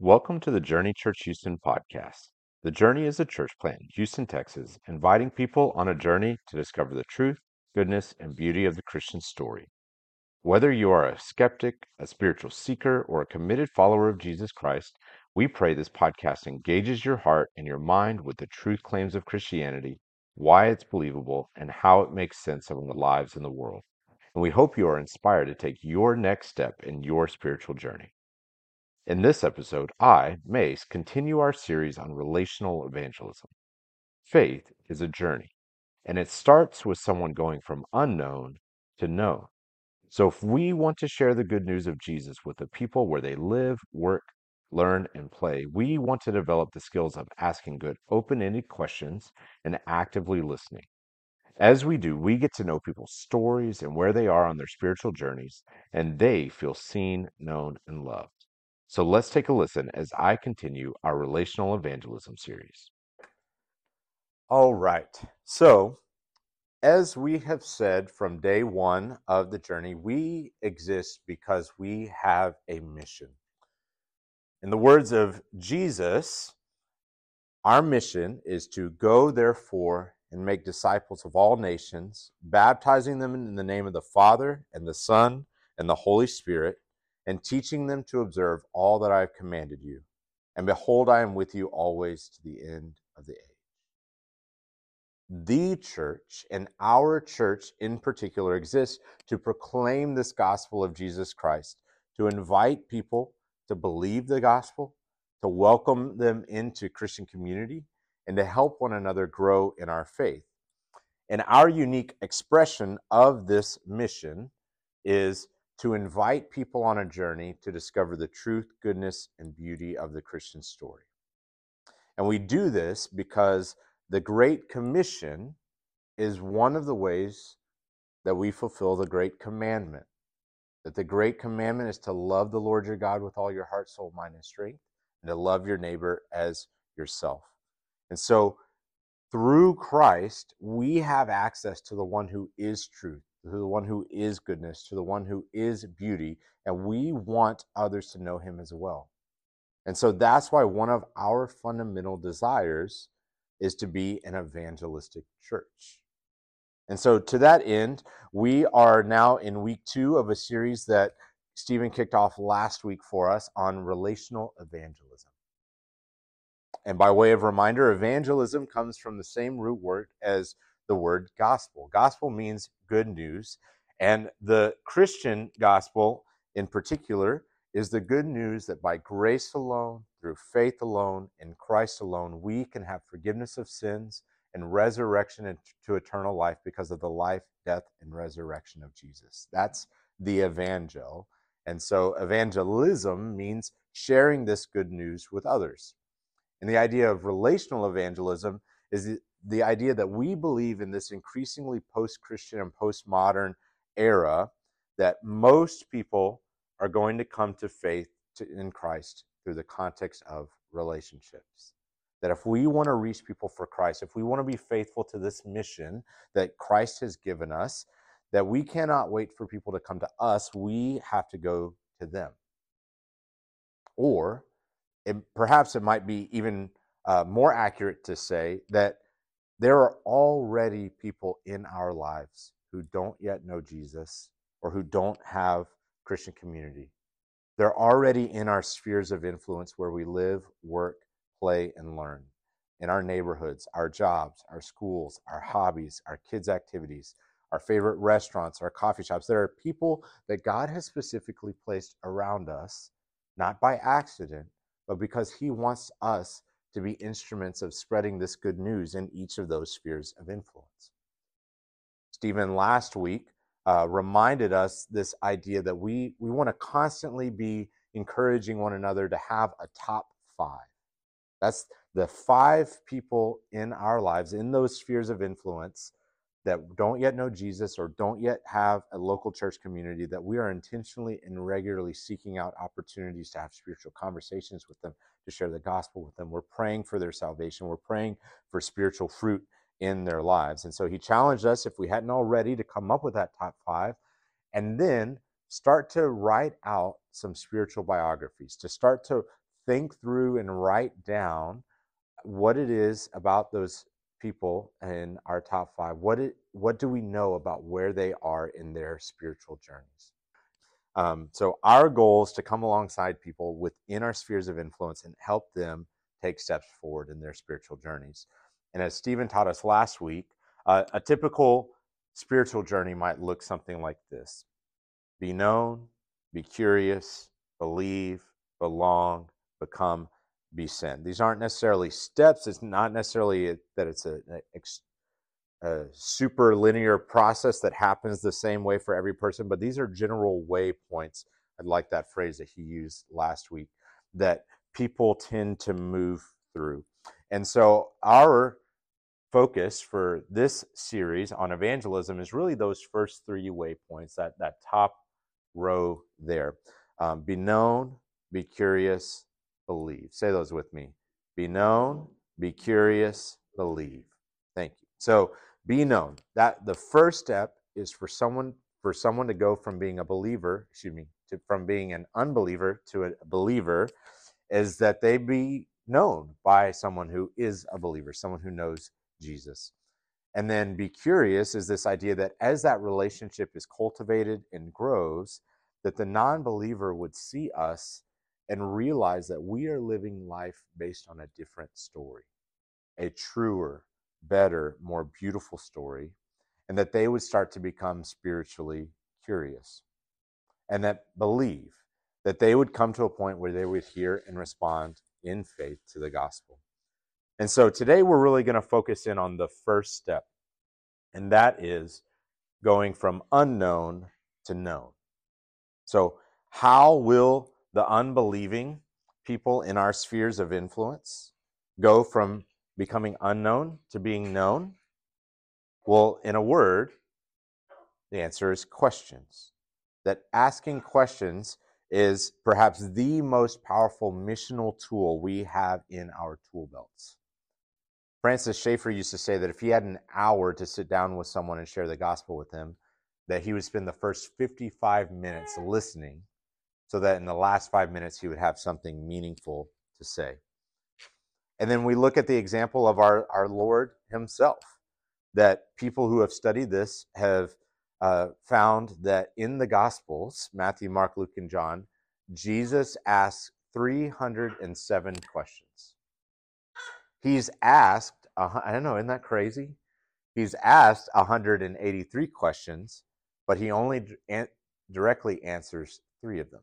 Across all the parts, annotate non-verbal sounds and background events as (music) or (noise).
Welcome to the Journey Church Houston podcast. The Journey is a church plant in Houston, Texas, inviting people on a journey to discover the truth, goodness, and beauty of the Christian story. Whether you are a skeptic, a spiritual seeker, or a committed follower of Jesus Christ, we pray this podcast engages your heart and your mind with the truth claims of Christianity, why it's believable, and how it makes sense of the lives in the world. And we hope you are inspired to take your next step in your spiritual journey. In this episode, I, Mace, continue our series on relational evangelism. Faith is a journey, and it starts with someone going from unknown to known. So, if we want to share the good news of Jesus with the people where they live, work, learn, and play, we want to develop the skills of asking good, open ended questions and actively listening. As we do, we get to know people's stories and where they are on their spiritual journeys, and they feel seen, known, and loved. So let's take a listen as I continue our relational evangelism series. All right. So, as we have said from day one of the journey, we exist because we have a mission. In the words of Jesus, our mission is to go, therefore, and make disciples of all nations, baptizing them in the name of the Father and the Son and the Holy Spirit and teaching them to observe all that I have commanded you. And behold, I am with you always to the end of the age. The church, and our church in particular, exists to proclaim this gospel of Jesus Christ, to invite people to believe the gospel, to welcome them into Christian community, and to help one another grow in our faith. And our unique expression of this mission is to invite people on a journey to discover the truth, goodness, and beauty of the Christian story. And we do this because the Great Commission is one of the ways that we fulfill the Great Commandment. That the Great Commandment is to love the Lord your God with all your heart, soul, mind, and strength, and to love your neighbor as yourself. And so, through Christ, we have access to the one who is truth, to the one who is goodness, to the one who is beauty, and we want others to know him as well. And so that's why one of our fundamental desires is to be an evangelistic church. And so, to that end, we are now in week two of a series that Stephen kicked off last week for us on relational evangelism. And by way of reminder, evangelism comes from the same root word as the word gospel. Gospel means good news. And the Christian gospel in particular is the good news that by grace alone, through faith alone, in Christ alone, we can have forgiveness of sins and resurrection to eternal life because of the life, death, and resurrection of Jesus. That's the evangel. And so evangelism means sharing this good news with others. And the idea of relational evangelism is the idea that we believe in this increasingly post Christian and post-modern era that most people are going to come to faith to, in Christ through the context of relationships. That if we want to reach people for Christ, if we want to be faithful to this mission that Christ has given us, that we cannot wait for people to come to us, we have to go to them. Or it, perhaps it might be even uh, more accurate to say that there are already people in our lives who don't yet know Jesus or who don't have Christian community. They're already in our spheres of influence where we live, work, play, and learn. In our neighborhoods, our jobs, our schools, our hobbies, our kids' activities, our favorite restaurants, our coffee shops. There are people that God has specifically placed around us, not by accident, but because He wants us to be instruments of spreading this good news in each of those spheres of influence. Stephen last week uh, reminded us this idea that we, we want to constantly be encouraging one another to have a top five. That's the five people in our lives, in those spheres of influence, that don't yet know Jesus or don't yet have a local church community, that we are intentionally and regularly seeking out opportunities to have spiritual conversations with them, to share the gospel with them. We're praying for their salvation. We're praying for spiritual fruit in their lives. And so he challenged us, if we hadn't already, to come up with that top five and then start to write out some spiritual biographies, to start to think through and write down what it is about those people in our top five. What it, what do we know about where they are in their spiritual journeys? Um, so our goal is to come alongside people within our spheres of influence and help them take steps forward in their spiritual journeys. And as Stephen taught us last week, uh, a typical spiritual journey might look something like this: be known, be curious, believe, belong, become, be sent. These aren't necessarily steps. It's not necessarily that it's a, a, a, super linear process that happens the same way for every person, but these are general waypoints. I like that phrase that he used last week that people tend to move through. And so our focus for this series on evangelism is really those first three waypoints, that, that top row there. Um, be known, be curious, believe. Say those with me. Be known, be curious, believe. Thank you. So be known. That the first step is for someone for someone to go from being a believer, excuse me, to from being an unbeliever to a believer, is that they be known by someone who is a believer, someone who knows Jesus. And then be curious is this idea that as that relationship is cultivated and grows, that the non believer would see us and realize that we are living life based on a different story, a truer, better, more beautiful story, and that they would start to become spiritually curious and that believe that they would come to a point where they would hear and respond in faith to the gospel. And so today we're really going to focus in on the first step, and that is going from unknown to known. So, how will the unbelieving people in our spheres of influence go from becoming unknown to being known? Well, in a word, the answer is questions. That asking questions is perhaps the most powerful missional tool we have in our tool belts. Francis Schaeffer used to say that if he had an hour to sit down with someone and share the gospel with them, that he would spend the first 55 minutes listening so that in the last five minutes he would have something meaningful to say. And then we look at the example of our, our Lord himself, that people who have studied this have uh, found that in the Gospels, Matthew, Mark, Luke, and John, Jesus asks 307 questions. He's asked, uh, I don't know, isn't that crazy? He's asked 183 questions, but he only directly answers three of them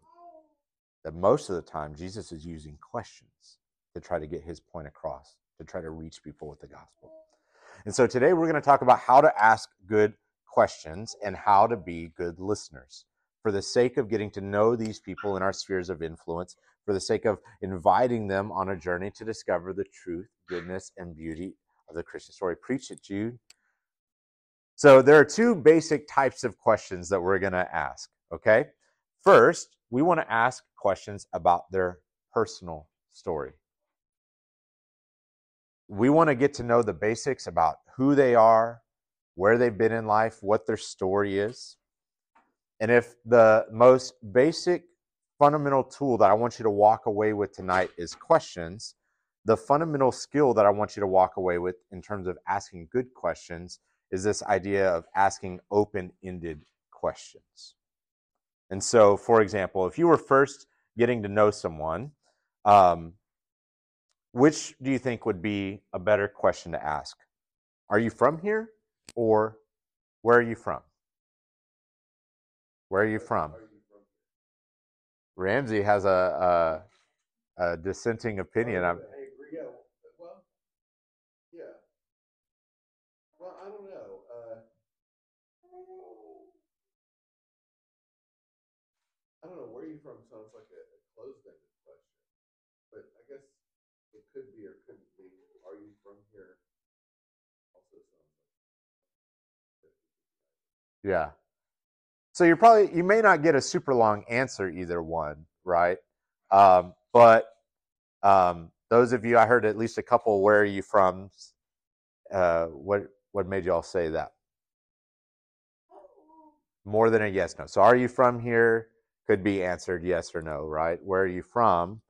that most of the time Jesus is using questions to try to get his point across, to try to reach people with the gospel. And so today we're going to talk about how to ask good questions and how to be good listeners. For the sake of getting to know these people in our spheres of influence, for the sake of inviting them on a journey to discover the truth, goodness, and beauty of the Christian story. Preach it, Jude. So there are two basic types of questions that we're going to ask, okay? First, we want to ask questions about their personal story. We want to get to know the basics about who they are, where they've been in life, what their story is. And if the most basic fundamental tool that I want you to walk away with tonight is questions, the fundamental skill that I want you to walk away with in terms of asking good questions is this idea of asking open ended questions. And so, for example, if you were first getting to know someone, um, which do you think would be a better question to ask? Are you from here or where are you from? Where are you from? Ramsey has a, a, a dissenting opinion. I'm, from sounds like a, a closed-ended question, but I guess it could be or couldn't be. Are you from here? Also sounds like. Yeah. So you're probably you may not get a super long answer either one, right? Um, but um, those of you I heard at least a couple. Where are you from? Uh, what what made you all say that? More than a yes no. So are you from here? Could be answered yes or no, right? Where are you from?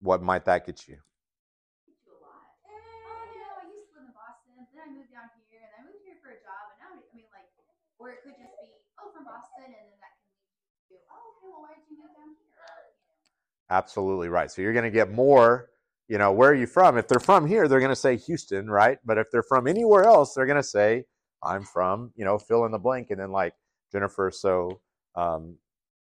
what might that get you? do a lot. Oh, you know, I used to live in Boston, then I moved down here, and I moved here for a job, and now I mean, like, or it could just be, oh, from Boston, and then that can lead to, oh, okay, well, why did you move down here? Or, you know. Absolutely right. So you're going to get more, you know, where are you from? If they're from here, they're going to say Houston, right? But if they're from anywhere else, they're going to say, I'm from, you know, fill in the blank. And then, like Jennifer so, um,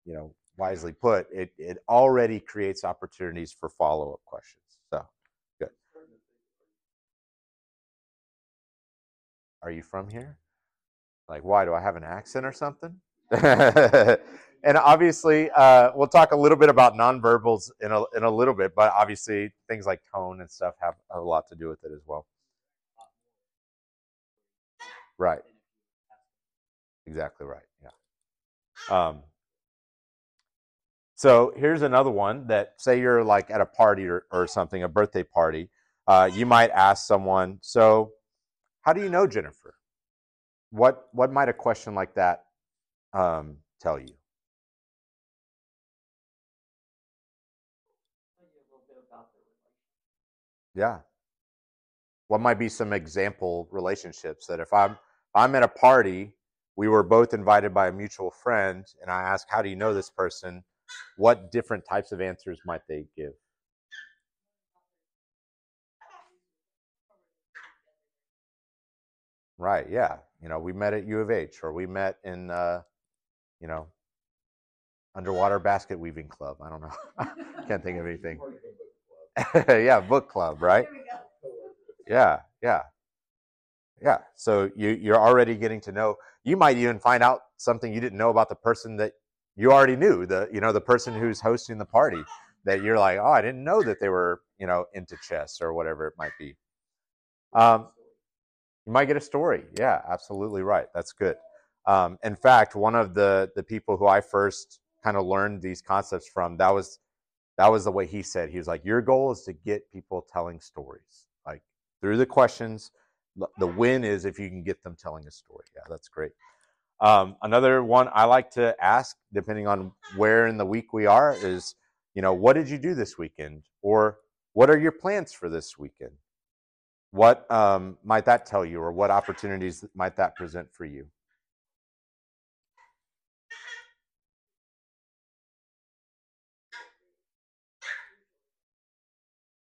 you know, wisely put, it, it already creates opportunities for follow up questions. So, good. Are you from here? Like, why? Do I have an accent or something? (laughs) and obviously, uh, we'll talk a little bit about nonverbals in a, in a little bit, but obviously, things like tone and stuff have a lot to do with it as well. Right. Exactly right. Yeah. Um, so here's another one that say you're like at a party or, or something, a birthday party. Uh, you might ask someone, so how do you know Jennifer? What what might a question like that um, tell you? Yeah. What might be some example relationships that if I'm I'm at a party, we were both invited by a mutual friend, and I ask, "How do you know this person?" What different types of answers might they give? Right. Yeah. You know, we met at U of H, or we met in, uh, you know, underwater basket weaving club. I don't know. (laughs) Can't think of anything. (laughs) Yeah, book club, right? Yeah, yeah, yeah. So you you're already getting to know. You might even find out something you didn't know about the person that you already knew. The you know the person who's hosting the party that you're like, oh, I didn't know that they were you know into chess or whatever it might be. Um, you might get a story. Yeah, absolutely right. That's good. Um, in fact, one of the the people who I first kind of learned these concepts from that was that was the way he said he was like your goal is to get people telling stories like through the questions the win is if you can get them telling a story yeah that's great um, another one i like to ask depending on where in the week we are is you know what did you do this weekend? Or what are your plans for this weekend? What um, might that tell you or what opportunities might that present for you?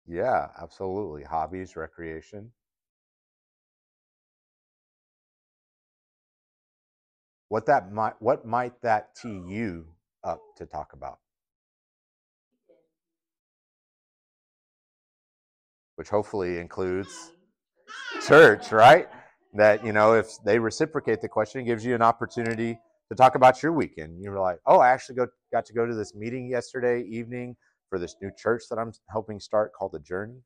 Yeah absolutely. Hobbies recreation what that might what might that tee you up to talk about? Which hopefully includes church right? That you know if they reciprocate the question it gives you an opportunity to talk about your weekend. You're like oh i actually go, got to go to this meeting yesterday evening for this new church that i'm helping start called the journey.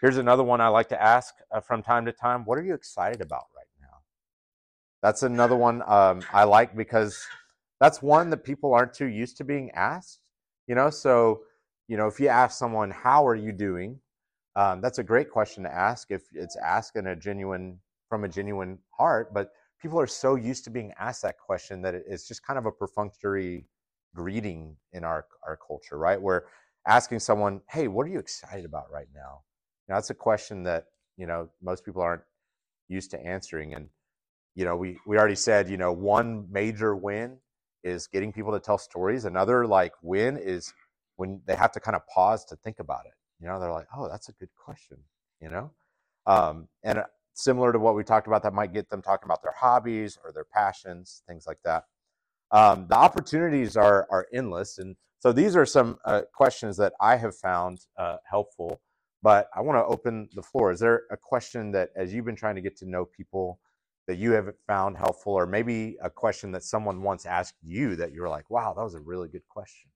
Here's another one i like to ask uh, from time to time. What are you excited about that's another one um, i like because that's one that people aren't too used to being asked you know? So you know if you ask someone how are you doing? Um, that's a great question to ask if it's asked in a genuine from a genuine heart but people are so used to being asked that question that it's just kind of a perfunctory greeting in our our culture right? Where asking someone hey what are you excited about right now? Now that's a question that you know most people aren't used to answering and you know we we already said you know one major win is getting people to tell stories. Another like win is when they have to kind of pause to think about it. You know they're like oh that's a good question you know? Um, and uh, similar to what we talked about that might get them talking about their hobbies or their passions things like that. Um, the opportunities are are endless. And so these are some uh, questions that i have found uh, helpful. But i want to open the floor. Is there a question that as you've been trying to get to know people that you haven't found helpful or maybe a question that someone once asked you that you were like wow that was a really good question.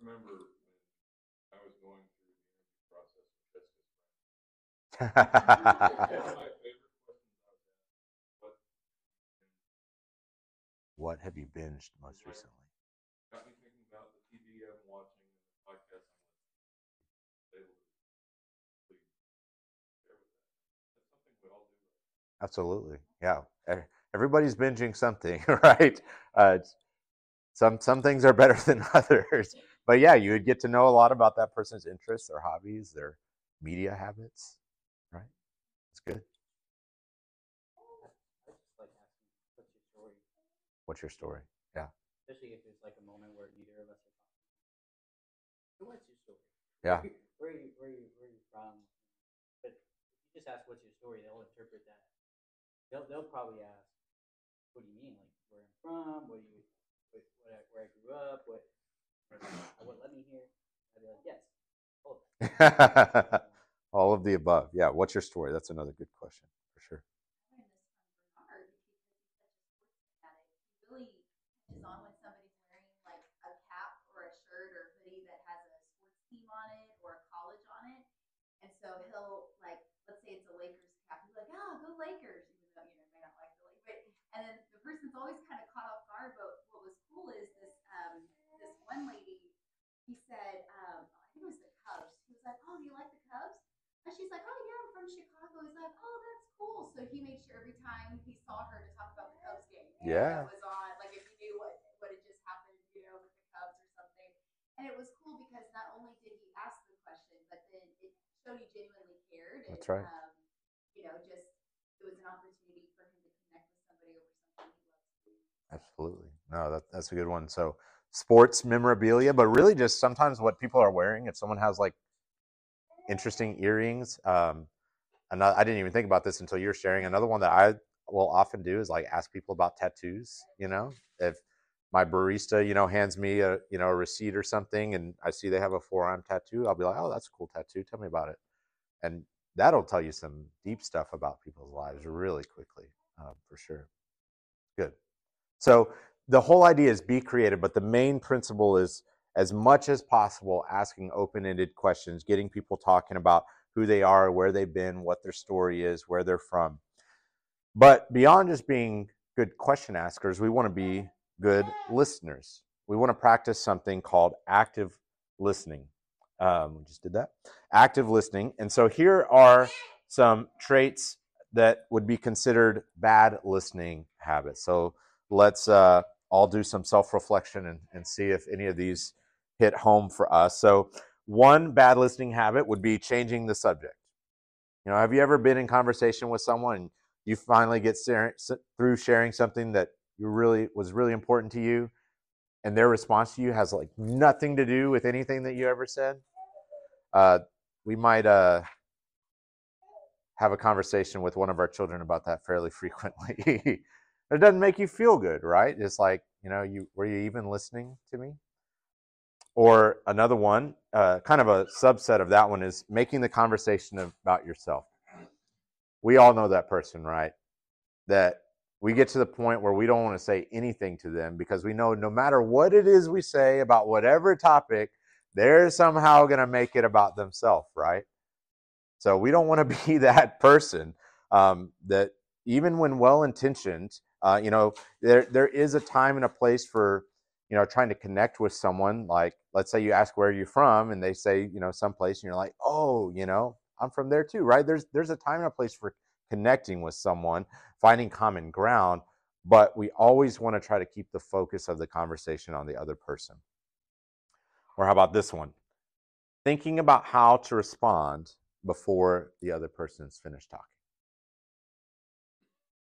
Remember I was going through the process with Jessica's. One of my favorite questions I was what what have you binged most recently got me thinking about the TV I'm watching and the podcast I'm listening to. Able to please share with that. That's something we all do right Absolutely. Yeah. Everybody's binging something, (laughs) right? Uh, some some things are better (laughs) than others. but yeah, you would get to know a lot about that person's interests, their hobbies, their media habits. Right? It's good. I just like asking, what's your story? What's your story? Yeah. Especially if there's like a moment where neither of us are talking. So what's your story? Yeah. Where are you where are you where are you from? But if you just ask what's your story, they'll interpret that. They'll they'll probably ask, what do you mean? Like where I'm from, what do you what, what I, where I grew up, what what, led me here? I'd be like, yes, all of. (laughs) All of the above. Yeah. What's your story? That's another good question for sure. I learned this from Bernard because he's such a sports fanatic. He really catches on when somebody's wearing like a cap or a shirt or hoodie that has a sports team on it or a college on it. And so he'll like, let's say it's a Lakers cap. He's like, "Ah, go Lakers," even though you know may not like the Lakers. But and then the person's always kind of caught off guard. But what was cool is this um this one lady. He said, um, I think it was the Cubs. He was like, "Oh, do you like the Cubs?" And she's like, "Oh yeah, I'm from Chicago." He's like, "Oh, that's cool." So he made sure every time he saw her to talk about the Cubs game. Yeah. That was on, like if he knew what what had just happened, you know, with the Cubs or something. And it was cool because not only did he ask the question, but then it showed he genuinely cared. And, That's right. Um, you know, just it was an opportunity for him to connect with somebody over something he loves. Absolutely. No, that, that's a good one. So, sports memorabilia, but really just sometimes what people are wearing. If someone has like interesting earrings, um, another, I didn't even think about this until you're sharing. Another one that I will often do is like ask people about tattoos. You know, if my barista, you know, hands me a you know a receipt or something, and I see they have a forearm tattoo, I'll be like, oh, that's a cool tattoo. Tell me about it, and that'll tell you some deep stuff about people's lives really quickly, um, for sure. Good. So the whole idea is be creative, but the main principle is as much as possible asking open-ended questions, getting people talking about who they are, where they've been, what their story is, where they're from. But beyond just being good question askers, we want to be good listeners. We want to practice something called active listening. Um, we just did that. Active listening. And so here are some traits that would be considered bad listening habits. So let's uh, all do some self reflection and, and see if any of these hit home for us. So, one bad listening habit would be changing the subject. You know, have you ever been in conversation with someone and you finally get through sharing something that you really was really important to you, and their response to you has like nothing to do with anything that you ever said? Uh, we might uh, have a conversation with one of our children about that fairly (laughs) frequently. It doesn't make you feel good, right? It's like, you know, you were you even listening to me? Or another one, uh, kind of a subset of that one is making the conversation about yourself. We all know that person, right? That we get to the point where we don't want to say anything to them because we know no matter what it is we say about whatever topic, they're somehow going to make it about themselves, right? So we don't want to (laughs) be that person um, that even when well intentioned, uh, you know, there there is a time and a place for you know trying to connect with someone. Like let's say you ask where you're you from, and they say you know someplace, and you're like, oh, you know, I'm from there too, right? There's there's a time and a place for connecting with someone, finding common ground, but we always want to try to keep the focus of the conversation on the other person. Or how about this one? Thinking about how to respond before the other person's finished talking.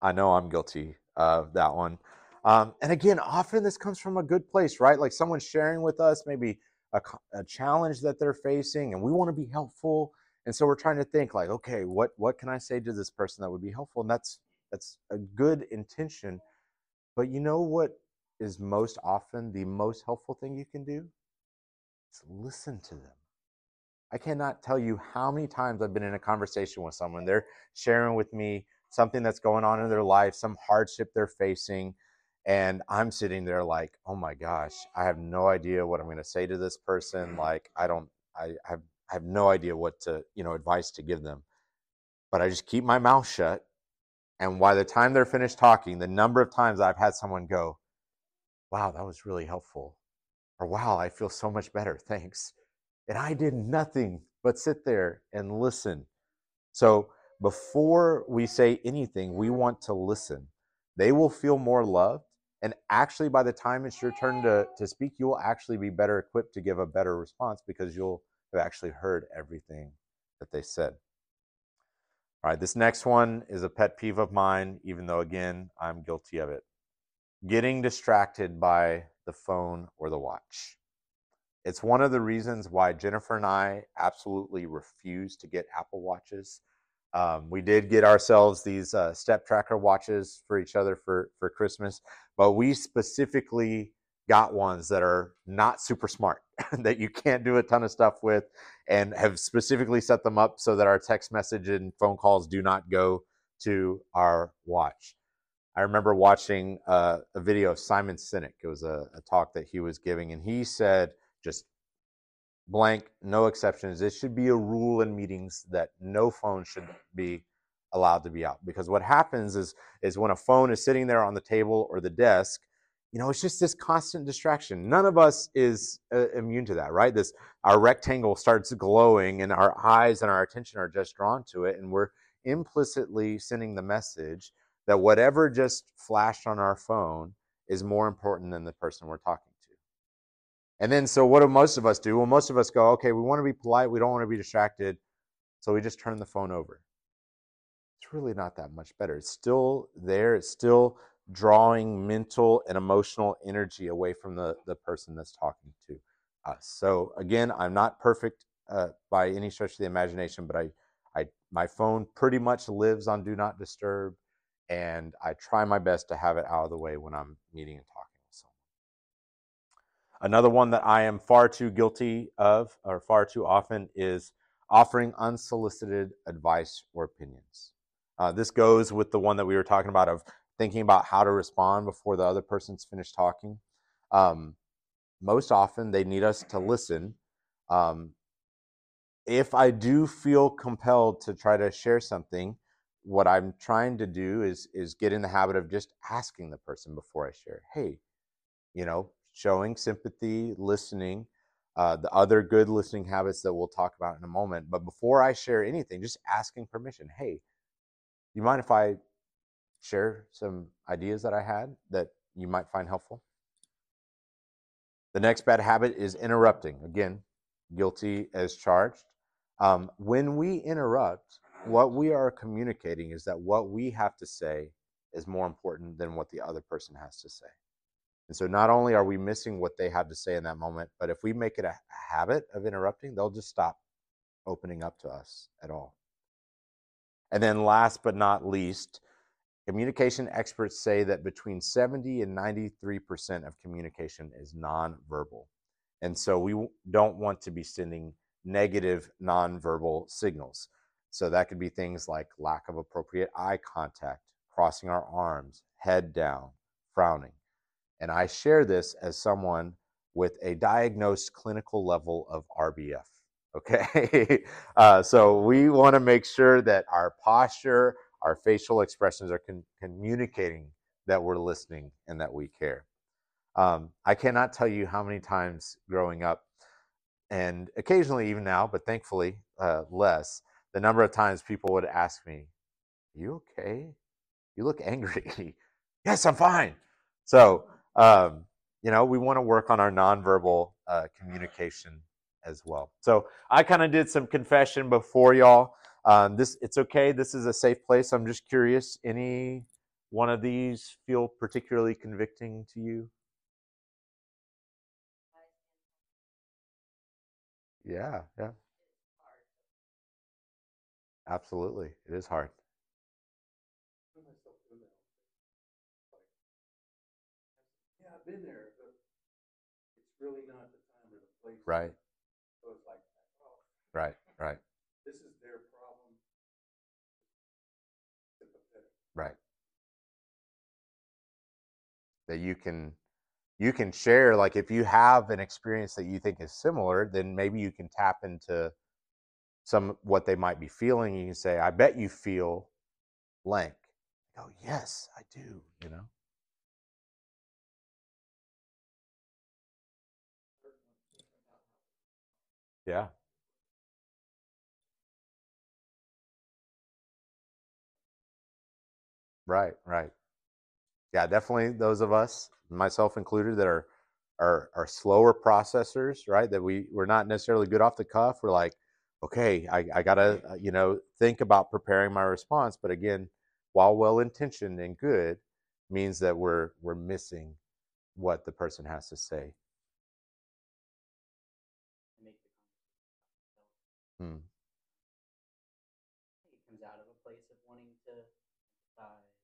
I know I'm guilty of that one. Um, and again, often this comes from a good place, right? Like someone sharing with us maybe a, a challenge that they're facing, and we want to be helpful. And so we're trying to think like, okay, what what can I say to this person that would be helpful? And that's that's a good intention. But you know what is most often the most helpful thing you can do? Is listen to them. I cannot tell you how many times I've been in a conversation with someone. They're sharing with me something that's going on in their life, some hardship they're facing. And I'm sitting there like, oh my gosh, I have no idea what I'm going to say to this person. Like, I don't, I have, I have no idea what to, you know, advice to give them. But I just keep my mouth shut. And by the time they're finished talking, the number of times I've had someone go, wow, that was really helpful. Or wow, I feel so much better. Thanks. And I did nothing but sit there and listen. So before we say anything, we want to listen. They will feel more loved And actually, by the time it's your turn to, to speak, you will actually be better equipped to give a better response because you'll have actually heard everything that they said. All right, this next one is a pet peeve of mine, even though, again, I'm guilty of it. Getting distracted by the phone or the watch. It's one of the reasons why Jennifer and I absolutely refuse to get Apple Watches. Um, we did get ourselves these uh, step tracker watches for each other for, for Christmas, but we specifically got ones that are not super smart, (laughs) that you can't do a ton of stuff with, and have specifically set them up so that our text message and phone calls do not go to our watch. I remember watching uh, a video of Simon Sinek. It was a, a talk that he was giving, and he said, just blank, no exceptions. It should be a rule in meetings that no phone should be allowed to be out. Because what happens is, is when a phone is sitting there on the table or the desk, you know, it's just this constant distraction. None of us is uh, immune to that, right? This our rectangle starts glowing, and our eyes and our attention are just drawn to it, and we're implicitly sending the message that whatever just flashed on our phone is more important than the person we're talking. And then, so what do most of us do? Well, most of us go, okay, we want to be polite, we don't want to be distracted, so we just turn the phone over. It's really not that much better. It's still there, it's still drawing mental and emotional energy away from the, the person that's talking to us. So, again, I'm not perfect uh, by any stretch of the imagination, but I, I, my phone pretty much lives on Do Not Disturb, and I try my best to have it out of the way when I'm meeting and talking. Another one that I am far too guilty of, or far too often, is offering unsolicited advice or opinions. Uh, this goes with the one that we were talking about of thinking about how to respond before the other person's finished talking. Um, most often, they need us to listen. Um, if I do feel compelled to try to share something, what I'm trying to do is is get in the habit of just asking the person before I share. Hey, you know, showing sympathy, listening, uh, the other good listening habits that we'll talk about in a moment. But before I share anything, just asking permission. Hey, you mind if I share some ideas that I had that you might find helpful? The next bad habit is interrupting. Again, guilty as charged. Um, when we interrupt, what we are communicating is that what we have to say is more important than what the other person has to say. And so not only are we missing what they have to say in that moment, but if we make it a habit of interrupting, they'll just stop opening up to us at all. And then last but not least, communication experts say that between 70 and 93% of communication is nonverbal. And so we don't want to be sending negative nonverbal signals. So that could be things like lack of appropriate eye contact, crossing our arms, head down, frowning. And I share this as someone with a diagnosed clinical level of RBF. (laughs) Okay. uh, so we want to make sure that our posture, our facial expressions are con- communicating that we're listening and that we care. Um, I cannot tell you how many times growing up, and occasionally even now, but thankfully uh, less, the number of times people would ask me, You okay? You look angry. (laughs) yes, I'm fine. So, um, you know, we want to work on our nonverbal uh, communication as well. So, I kind of did some confession before y'all. Um, this it's okay. This is a safe place. I'm just curious. Any one of these feel particularly convicting to you? Yeah, yeah. Absolutely. It is hard. put myself in that. Like, yeah, I've been there, but it's really not the time or the place. Right, So it's like, oh, right, (laughs) right, this is their problem. Right. That you can you can share like if you have an experience that you think is similar, then maybe you can tap into some what they might be feeling. You can say, I bet you feel blank. Oh yes, I do, you know? Yeah. Right, right. yeah, definitely those of us, myself included, that are are are slower processors, right? That we we're not necessarily good off the cuff. We're like, okay, I, I gotta uh, you know think about preparing my response. But again, while well intentioned and good, means that we're we're missing what the person has to say. and make the conversation. Hmm. It comes out of a place of wanting to empathize.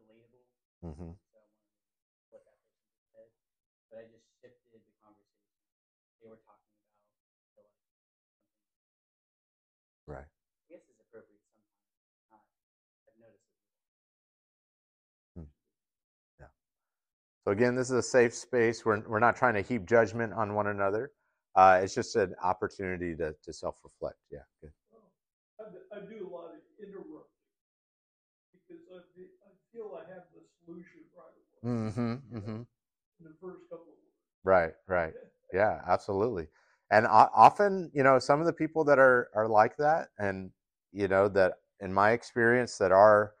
Relatable. hmm So I wanted to what that person just said, but I just shifted the conversation. They were talking about to like something. Right. I guess it's appropriate sometimes. Not. I've noticed it. So again, this is a safe space. We're we're not trying to heap judgment on one another. Uh, it's just an opportunity to to self reflect. Yeah. Good. I, do a lot of interrupting because I, I feel I have the solution right away Mm-hmm. Mm-hmm. in the first couple. Right. Right. (laughs) Yeah. Absolutely. And often, you know, some of the people that are are like that, and you know that in my experience, that are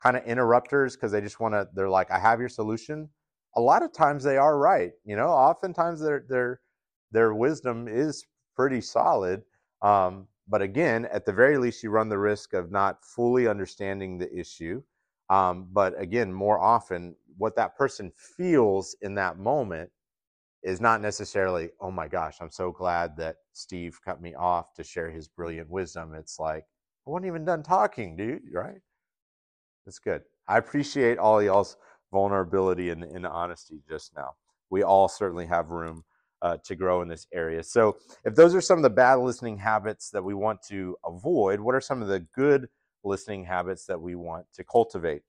kind of interrupters because they just want to. They're like, I have your solution. A lot of times they are right. You know, oftentimes their their their wisdom is pretty solid. Um, but again, at the very least, you run the risk of not fully understanding the issue. Um, but again, more often, what that person feels in that moment is not necessarily, oh my gosh, I'm so glad that Steve cut me off to share his brilliant wisdom. It's like, I wasn't even done talking, dude, right? That's good. I appreciate all y'all's vulnerability and, and honesty just now. We all certainly have room uh, to grow in this area. So, if those are some of the bad listening habits that we want to avoid, what are some of the good listening habits that we want to cultivate?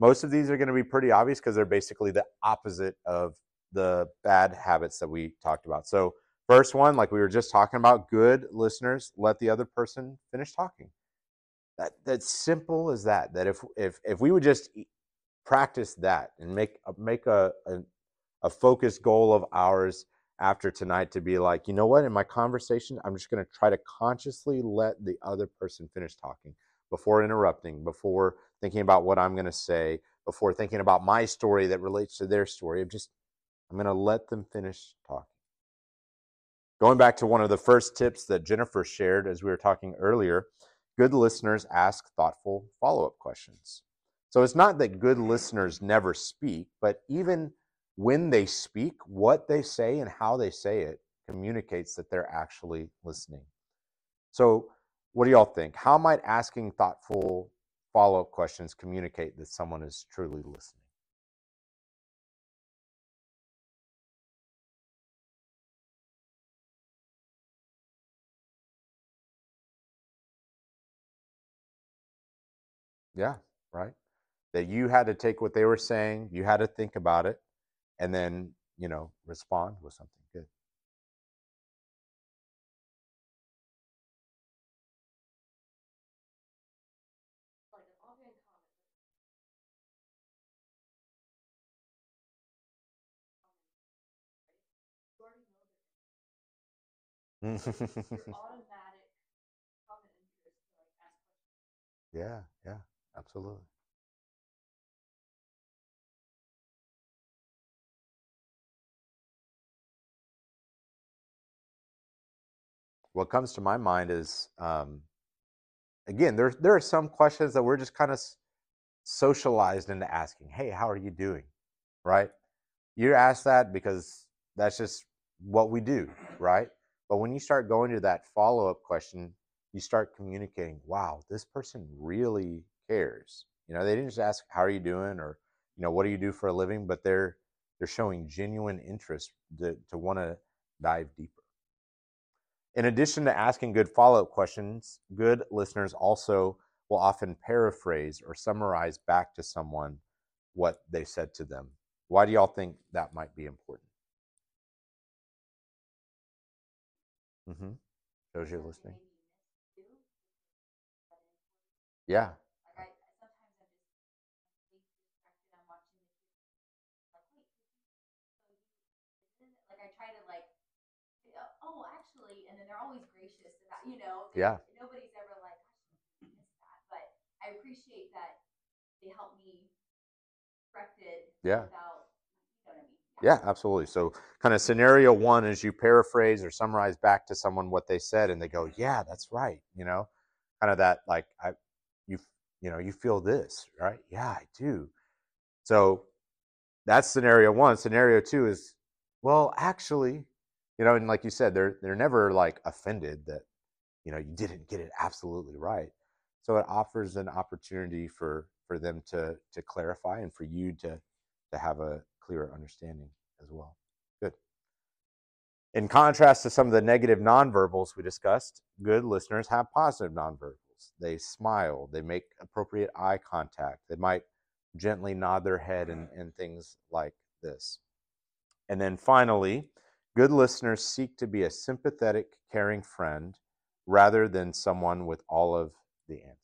Most of these are going to be pretty obvious because they're basically the opposite of the bad habits that we talked about. So, first one, like we were just talking about, good listeners let the other person finish talking. That that's simple as that. That if if if we would just practice that and make a- make a a, a focused goal of ours after tonight to be like, you know what, in my conversation, I'm just going to try to consciously let the other person finish talking before interrupting, before thinking about what I'm going to say, before thinking about my story that relates to their story. I'm just I'm going to let them finish talking. Going back to one of the first tips that Jennifer shared as we were talking earlier, good listeners ask thoughtful follow up questions. So it's not that good listeners never speak, but even when they speak, what they say and how they say it communicates that they're actually listening. So, what do y'all think? How might asking thoughtful follow up questions communicate that someone is truly listening? Yeah, right. That you had to take what they were saying, you had to think about it, and then, you know, respond with something good. like an offhand What comes to my mind is, um, again, there there are some questions that we're just kind of socialized into asking. Hey, how are you doing? Right? You ask that because that's just what we do, right? But when you start going to that follow up question, you start communicating, wow, this person really cares. You know, they didn't just ask, how are you doing? Or, you know, what do you do for a living? But they're they're showing genuine interest to, to want to dive deeper. In addition to asking good follow up questions, good listeners also will often paraphrase or summarize back to someone what they said to them. Why do y'all think that might be important? Mm-hmm. Shows you're listening. Maybe you missed too. But in- Yeah. Like I, I sometimes I'm just completely distracted. I'm watching the kids. Like wait, did you- so you didn't? Like I try to like, oh, actually, and then they're always gracious about, you know, Yeah. Nobody's ever like, I miss that, but I appreciate that they help me correct it Yeah. without, you know I mean? Yeah, absolutely. So, kind of scenario one is you paraphrase or summarize back to someone what they said, and they go, mm-hmm. "Yeah, that's right." You know, kind of that like I, you, you know, you feel this, right? Yeah, I do. So, that's scenario one. Scenario two is, well, actually, you know, and like you said, they're they're never like offended that, you know, you didn't get it absolutely right. So it offers an opportunity for for them to to clarify and for you to to have a clearer understanding as well. Good. In contrast to some of the negative nonverbals we discussed, good listeners have positive nonverbals. They smile, they make appropriate eye contact, they might gently nod their head and, and things like this. And then finally, good listeners seek to be a sympathetic, caring friend rather than someone with all of the answers.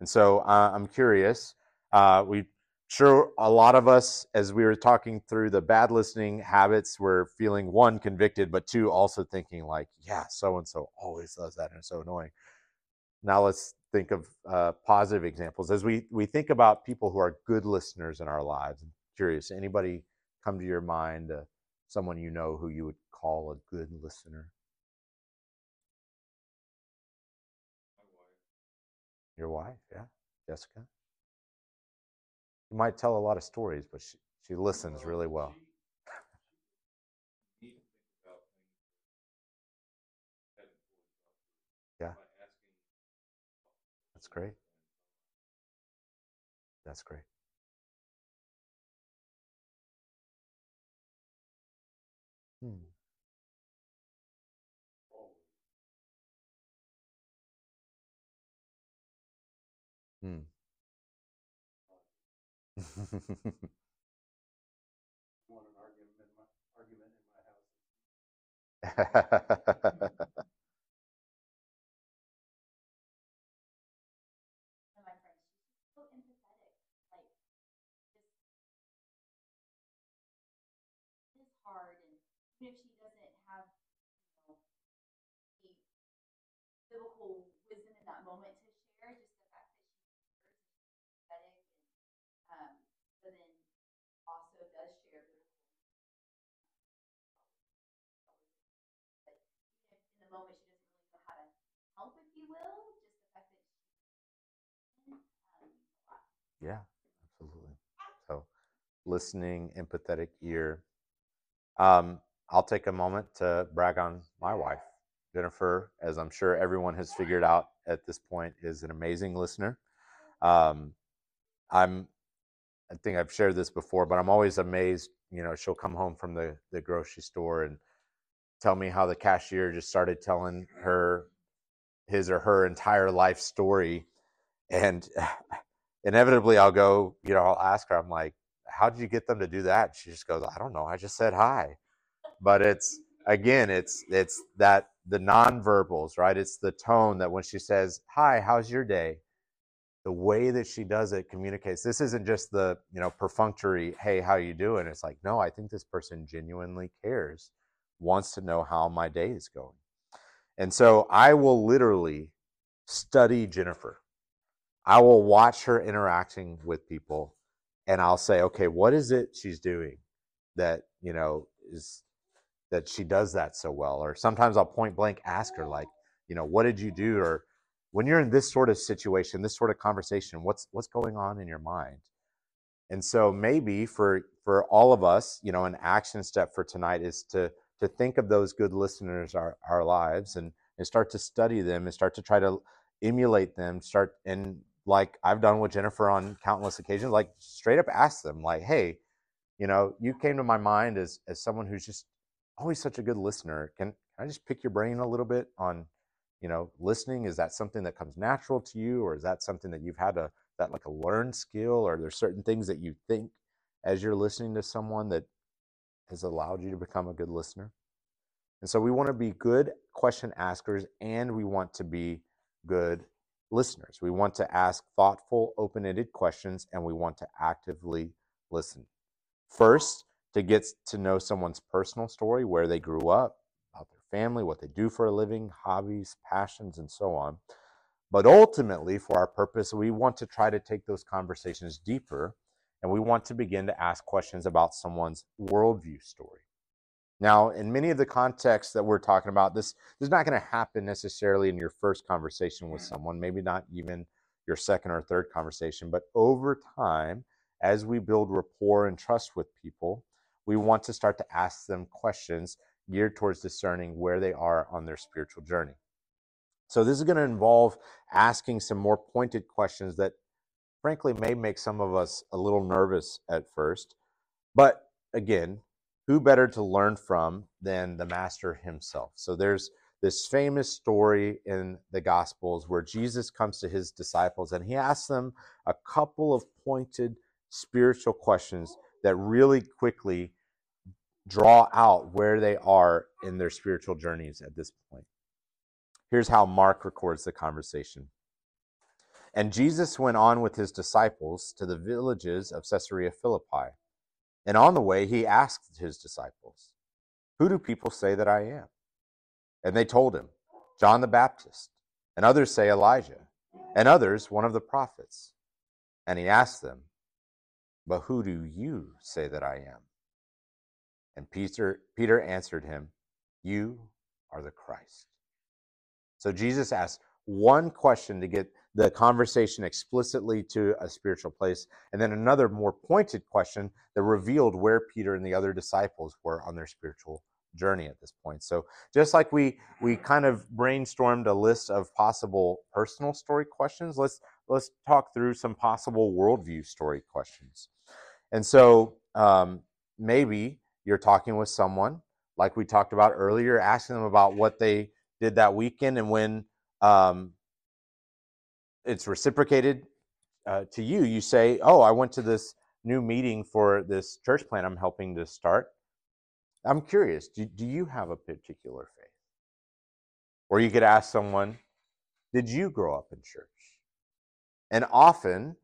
And so uh, I'm curious. Uh, we sure a lot of us, as we were talking through the bad listening habits, were feeling one convicted, but two also thinking like, yeah, so and so always does that and it's so annoying. Now let's think of uh, positive examples as we we think about people who are good listeners in our lives. I'm curious, anybody come to your mind? Uh, someone you know who you would call a good listener? Your wife, yeah, Jessica. You might tell a lot of stories, but she, she listens really well. Yeah. That's great. That's great. (laughs) Want an argument in my, argument in my house. (laughs) One of my friends, she's so empathetic, like, just, it is hard, and even if she doesn't have, you know, the biblical wisdom in that moment to share, just the fact that she hears and she's empathetic and, um, but then also does share biblical. But even if in the moment she doesn't really know how to help, if you will, just the fact that she um, a lot. Yeah, absolutely. So, listening, empathetic ear. Um, I'll take a moment to brag on my wife, Jennifer, as I'm sure everyone has figured out at this point, is an amazing listener. Um, I'm, I think I've shared this before, but I'm always amazed. You know, she'll come home from the the grocery store and tell me how the cashier just started telling her his or her entire life story and (laughs) inevitably I'll go, you know, I'll ask her, I'm like, how did you get them to do that? She just goes, I don't know. I just said hi. But it's again, it's it's that the nonverbals, right? It's the tone that when she says, Hi, how's your day? The way that she does it communicates. This isn't just the, you know, perfunctory, hey, how you doing? It's like, no, I think this person genuinely cares, wants to know how my day is going. And so I will literally study Jennifer. I will watch her interacting with people and I'll say, okay, what is it she's doing that, you know, is that she does that so well? Or sometimes I'll point blank ask her, like, you know, what did you do? Or when you're in this sort of situation, this sort of conversation, what's what's going on in your mind? And so maybe for for all of us, you know, an action step for tonight is to to think of those good listeners our our lives and and start to study them and start to try to emulate them start and like i've done with jennifer on countless occasions like straight up ask them like hey you know you came to my mind as as someone who's just always such a good listener. Can, can i just pick your brain a little bit on you know listening? Is that something that comes natural to you or is that something that you've had a that like a learned skill? Or there's certain things that you think as you're listening to someone that has allowed you to become a good listener? And so we want to be good question askers and we want to be good listeners. We want to ask thoughtful, open ended questions and we want to actively listen. First, to get to know someone's personal story, where they grew up, about their family, what they do for a living, hobbies, passions, and so on. But ultimately, for our purpose, we want to try to take those conversations deeper and we want to begin to ask questions about someone's worldview story. Now, in many of the contexts that we're talking about, this, this is not going to happen necessarily in your first conversation with someone, maybe not even your second or third conversation, but over time, as we build rapport and trust with people, we want to start to ask them questions geared towards discerning where they are on their spiritual journey. So, this is going to involve asking some more pointed questions that, frankly, may make some of us a little nervous at first. But again, who better to learn from than the Master himself? So, there's this famous story in the Gospels where Jesus comes to his disciples and he asks them a couple of pointed spiritual questions that really quickly draw out where they are in their spiritual journeys at this point. Here's how Mark records the conversation. And Jesus went on with his disciples to the villages of Caesarea Philippi. And on the way, he asked his disciples, Who do people say that I am? And they told him, John the Baptist, and others say Elijah, and others one of the prophets. And he asked them, But who do you say that I am? And Peter, Peter answered him, You are the Christ. So Jesus asked one question to get the conversation explicitly to a spiritual place, and then another more pointed question that revealed where Peter and the other disciples were on their spiritual journey at this point. So just like we we kind of brainstormed a list of possible personal story questions, let's let's talk through some possible worldview story questions. And so um, maybe you're talking with someone like we talked about earlier, asking them about what they did that weekend and when um, it's reciprocated uh, to you. You say oh i went to this new meeting for this church plan i'm helping to start. I'm curious do, do you have a particular faith? Or you could ask someone did you grow up in church? And often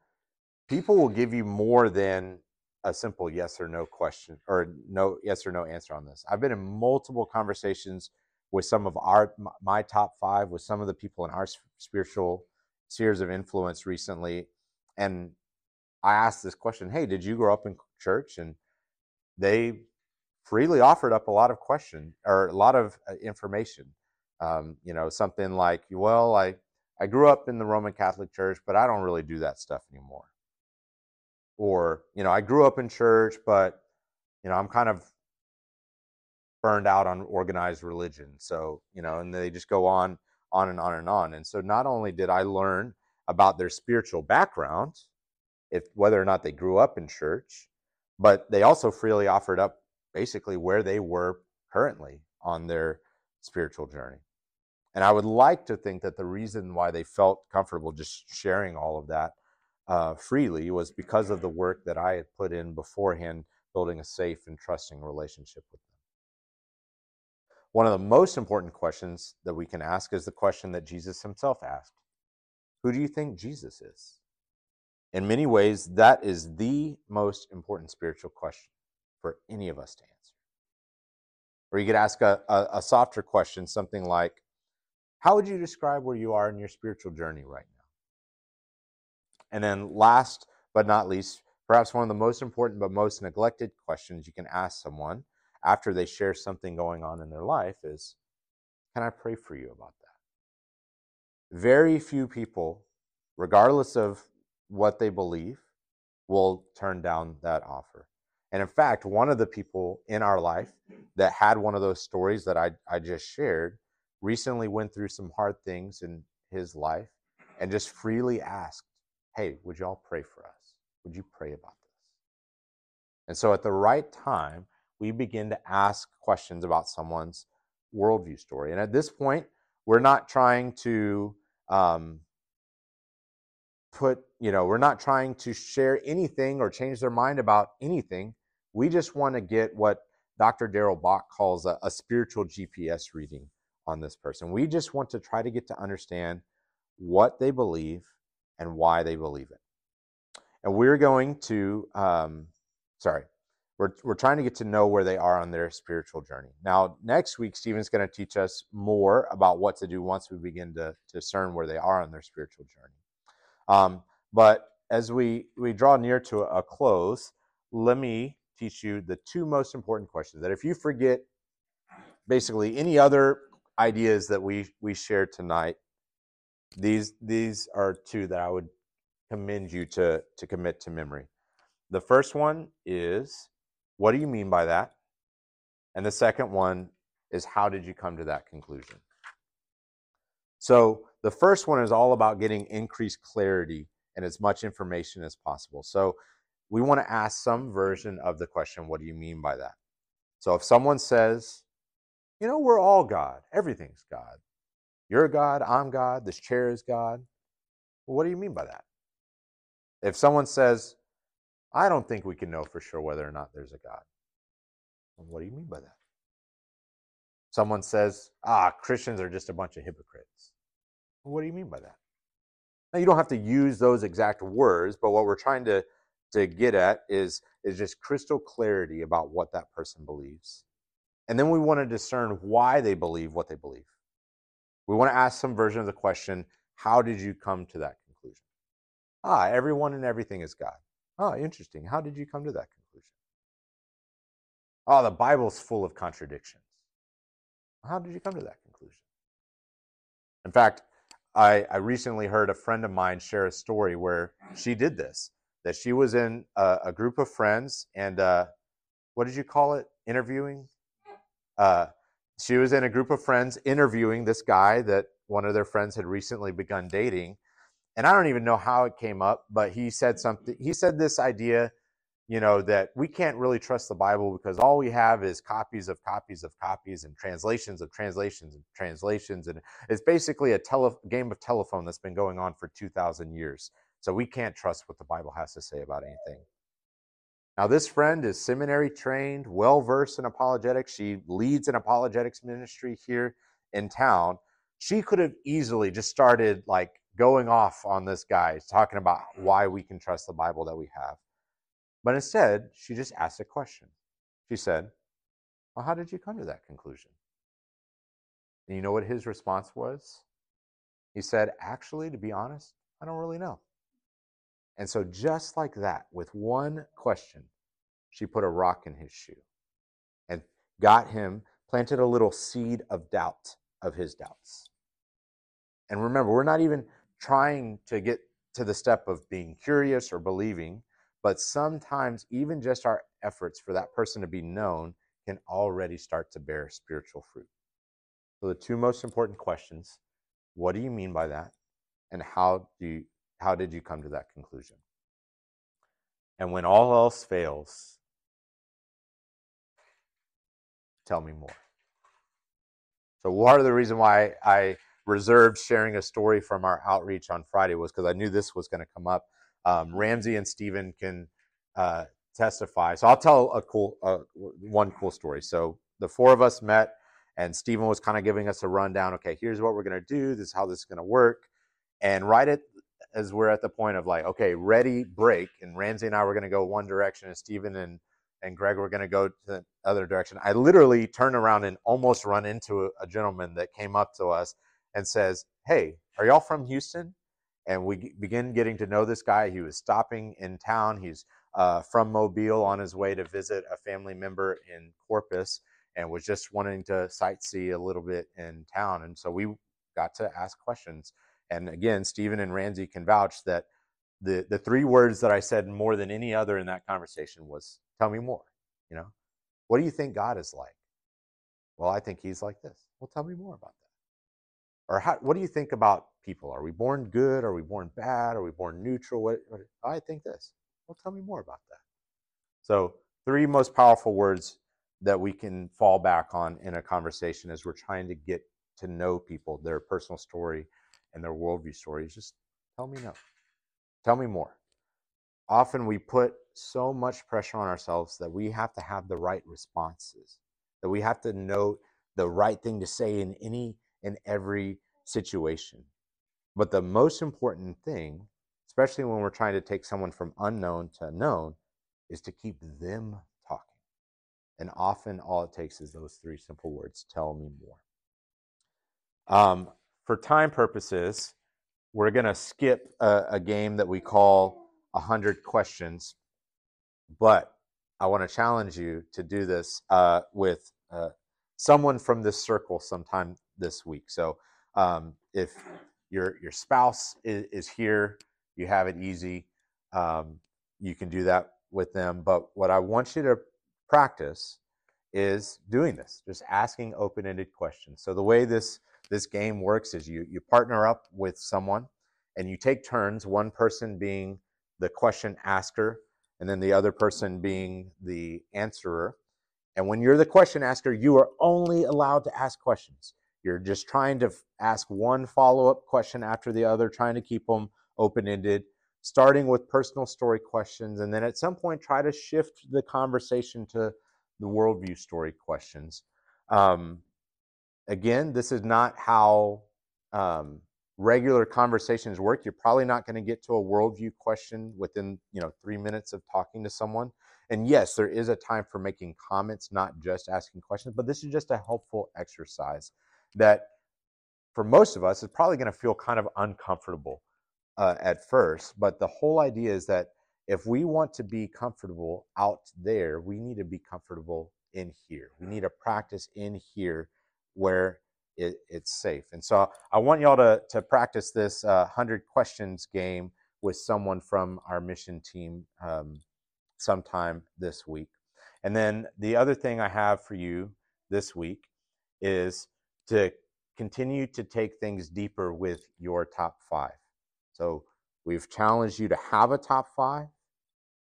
people will give you more than a simple yes or no question or no yes or no answer on this. I've been in multiple conversations with some of our my top five with some of the people in our spiritual spheres of influence recently and i asked this question hey did you grow up in church? And they freely offered up a lot of question or a lot of uh, information. Um, you know something like well i i grew up in the roman catholic church but i don't really do that stuff anymore. Or you know i grew up in church but you know i'm kind of burned out on organized religion. So, you know, and they just go on, on and on and on. And so not only did I learn about their spiritual background, if whether or not they grew up in church, but they also freely offered up basically where they were currently on their spiritual journey. And I would like to think that the reason why they felt comfortable just sharing all of that uh, freely was because of the work that I had put in beforehand, building a safe and trusting relationship with them. One of the most important questions that we can ask is the question that Jesus himself asked Who do you think Jesus is? In many ways, that is the most important spiritual question for any of us to answer. Or you could ask a, a, a softer question, something like, How would you describe where you are in your spiritual journey right now? And then, last but not least, perhaps one of the most important but most neglected questions you can ask someone after they share something going on in their life is can I pray for you about that? Very few people, regardless of what they believe, will turn down that offer. And in fact, one of the people in our life that had one of those stories that I, I just shared recently went through some hard things in his life and just freely asked, Hey, would y'all pray for us? Would you pray about this? And so at the right time, we begin to ask questions about someone's worldview story. And at this point, we're not trying to um, put, you know, we're not trying to share anything or change their mind about anything. We just want to get what Dr. Daryl Bach calls a, a spiritual GPS reading on this person. We just want to try to get to understand what they believe and why they believe it. And we're going to, um, sorry, we're, we're trying to get to know where they are on their spiritual journey. Now, next week, Stephen's going to teach us more about what to do once we begin to, to discern where they are on their spiritual journey. Um, but as we, we draw near to a close, let me teach you the two most important questions that if you forget basically any other ideas that we, we shared tonight, these, these are two that I would commend you to, to commit to memory. The first one is, what do you mean by that? And the second one is, how did you come to that conclusion? So the first one is all about getting increased clarity and as much information as possible. So we want to ask some version of the question, what do you mean by that? So if someone says, you know, we're all God, everything's God. You're God, I'm God, this chair is God. Well, what do you mean by that? If someone says, I don't think we can know for sure whether or not there's a God, well, what do you mean by that? Someone says, ah, Christians are just a bunch of hypocrites. What do you mean by that? Now, you don't have to use those exact words, but what we're trying to, to get at is, is just crystal clarity about what that person believes. And then we want to discern why they believe what they believe. We want to ask some version of the question how did you come to that conclusion? Ah, everyone and everything is God. Ah, interesting. How did you come to that conclusion? Oh, the Bible's full of contradictions. How did you come to that conclusion? In fact, I, I recently heard a friend of mine share a story where she did this. That she was in a, a group of friends, and uh, what did you call it? Interviewing. Uh, she was in a group of friends interviewing this guy that one of their friends had recently begun dating, and I don't even know how it came up, but he said something. He said this idea, you know, that we can't really trust the Bible because all we have is copies of copies of copies and translations of translations and translations, and it's basically a tele- game of telephone that's been going on for two thousand years. So we can't trust what the Bible has to say about anything. Now, this friend is seminary trained, well versed in apologetics. She leads an apologetics ministry here in town. She could have easily just started like going off on this guy, talking about mm. why we can trust the Bible that we have. But instead, she just asked a question. She said, Well, how did you come to that conclusion? And you know what his response was? He said, Actually, to be honest, I don't really know. And so, just like that, with one question, she put a rock in his shoe and got him, planted a little seed of doubt of his doubts. And remember, we're not even trying to get to the step of being curious or believing, but sometimes even just our efforts for that person to be known can already start to bear spiritual fruit. So the two most important questions, what do you mean by that? And how do you, how did you come to that conclusion? And when all else fails, tell me more. So part of the reason why I reserved sharing a story from our outreach on Friday was because I knew this was going to come up. Um, Ramsey and Stephen can uh, testify. So I'll tell a cool uh, one cool story. So the four of us met, and Stephen was kind of giving us a rundown. Okay, here's what we're going to do. This is how this is going to work. And right at as we're at the point of like, okay, ready, break, and Ramsey and I were going to go one direction, and Stephen and and Greg were going to go to the other direction. I literally turned around and almost run into a, a gentleman that came up to us and says, Hey, are y'all from Houston? And we begin getting to know this guy. He was stopping in town. He's uh, from Mobile on his way to visit a family member in Corpus and was just wanting to sightsee a little bit in town. And so we got to ask questions. And again, Stephen and Ramsey can vouch that the, the three words that I said more than any other in that conversation was, tell me more. You know, what do you think God is like? Well, I think he's like this. Well, tell me more about that. Or how, what do you think about people? Are we born good? Are we born bad? Are we born neutral? What, what, I think this. Well, tell me more about that. So, three most powerful words that we can fall back on in a conversation as we're trying to get to know people, their personal story and their worldview stories. Just tell me no. Tell me more. Often we put so much pressure on ourselves that we have to have the right responses, that we have to know the right thing to say in any in every situation. But the most important thing, especially when we're trying to take someone from unknown to known, is to keep them talking. And often all it takes is those three simple words tell me more. Um, for time purposes, we're going to skip a, a game that we call 100 questions, but I want to challenge you to do this uh, with uh, someone from this circle sometime this week. So um, if your your spouse is, is, here, you have it easy. Um, you can do that with them. But what I want you to practice is doing this, just asking open-ended questions. So the way this this game works is you you partner up with someone and you take turns, one person being the question asker and then the other person being the answerer. And when you're the question asker, you are only allowed to ask questions. You're just trying to ask one follow up question after the other, trying to keep them open ended, starting with personal story questions. And then at some point, try to shift the conversation to the worldview story questions. Um, again, this is not how um, regular conversations work. You're probably not going to get to a worldview question within you know three minutes of talking to someone. And yes, there is a time for making comments, not just asking questions. But this is just a helpful exercise that, for most of us, is probably going to feel kind of uncomfortable uh, at first. But the whole idea is that if we want to be comfortable out there, we need to be comfortable in here. We need to practice in here where it, it's safe. And so I want y'all to, to practice this uh, 100 questions game with someone from our mission team um, sometime this week. And then the other thing I have for you this week is to continue to take things deeper with your top five. So we've challenged you to have a top five.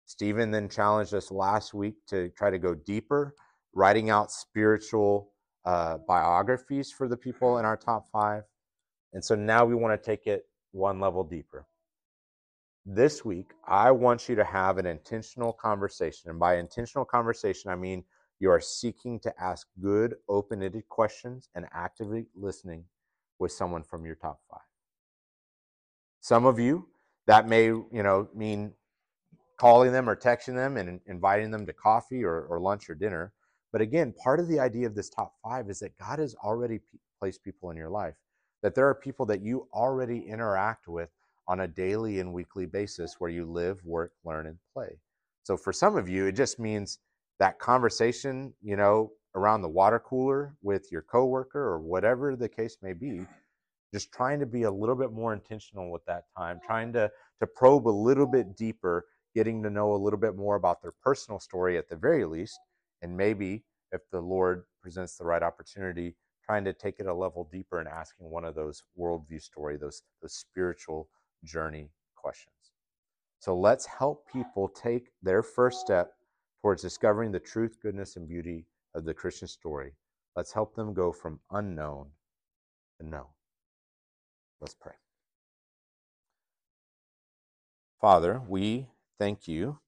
Stephen then challenged us last week to try to go deeper, writing out spiritual uh, biographies for the people in our top five. And so now we want to take it one level deeper. This week, I want you to have an intentional conversation. And by intentional conversation, I mean you are seeking to ask good, open ended questions and actively listening with someone from your top five. Some of you, that may you know mean calling them or texting them and inviting them to coffee or, or lunch or dinner but again, part of the idea of this top five is that God has already placed people in your life, that there are people that you already interact with on a daily and weekly basis where you live, work, learn, and play. So for some of you, it just means that conversation, you know, around the water cooler with your coworker or whatever the case may be, just trying to be a little bit more intentional with that time, trying to to probe a little bit deeper, getting to know a little bit more about their personal story at the very least, and maybe if the Lord presents the right opportunity, trying to take it a level deeper and asking one of those worldview story, those those spiritual journey questions. So let's help people take their first step towards discovering the truth, goodness, and beauty of the Christian story. Let's help them go from unknown to known. Let's pray. Father, we thank you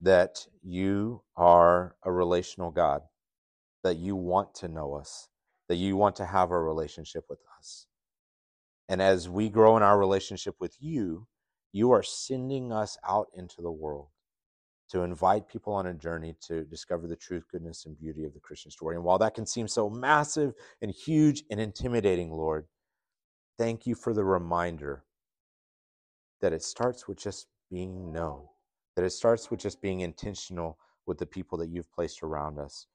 that you are a relational God, that you want to know us, that you want to have a relationship with us. And as we grow in our relationship with you, you are sending us out into the world to invite people on a journey to discover the truth, goodness, and beauty of the Christian story. And while that can seem so massive and huge and intimidating, Lord, thank you for the reminder that it starts with just being known that it starts with just being intentional with the people that you've placed around us,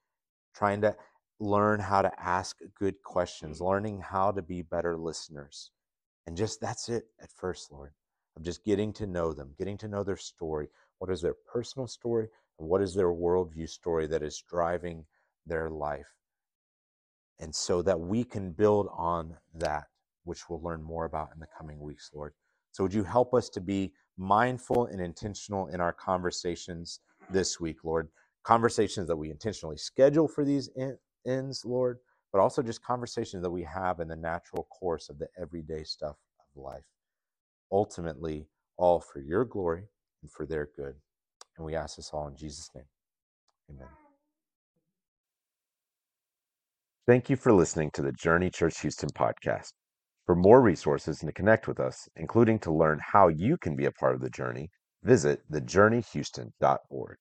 trying to learn how to ask good questions, learning how to be better listeners. And just that's it at first, Lord, of just getting to know them, getting to know their story. What is their personal story? And what is their worldview story that is driving their life? And so that we can build on that, which we'll learn more about in the coming weeks, Lord. So would you help us to be mindful and intentional in our conversations this week, Lord? Conversations that we intentionally schedule for these ends, Lord, but also just conversations that we have in the natural course of the everyday stuff of life. Ultimately, all for your glory and for their good. And we ask this all in Jesus' name. Amen. Thank you for listening to the Journey Church Houston podcast. For more resources and to connect with us, including to learn how you can be a part of the journey, visit thejourneyhouston.org.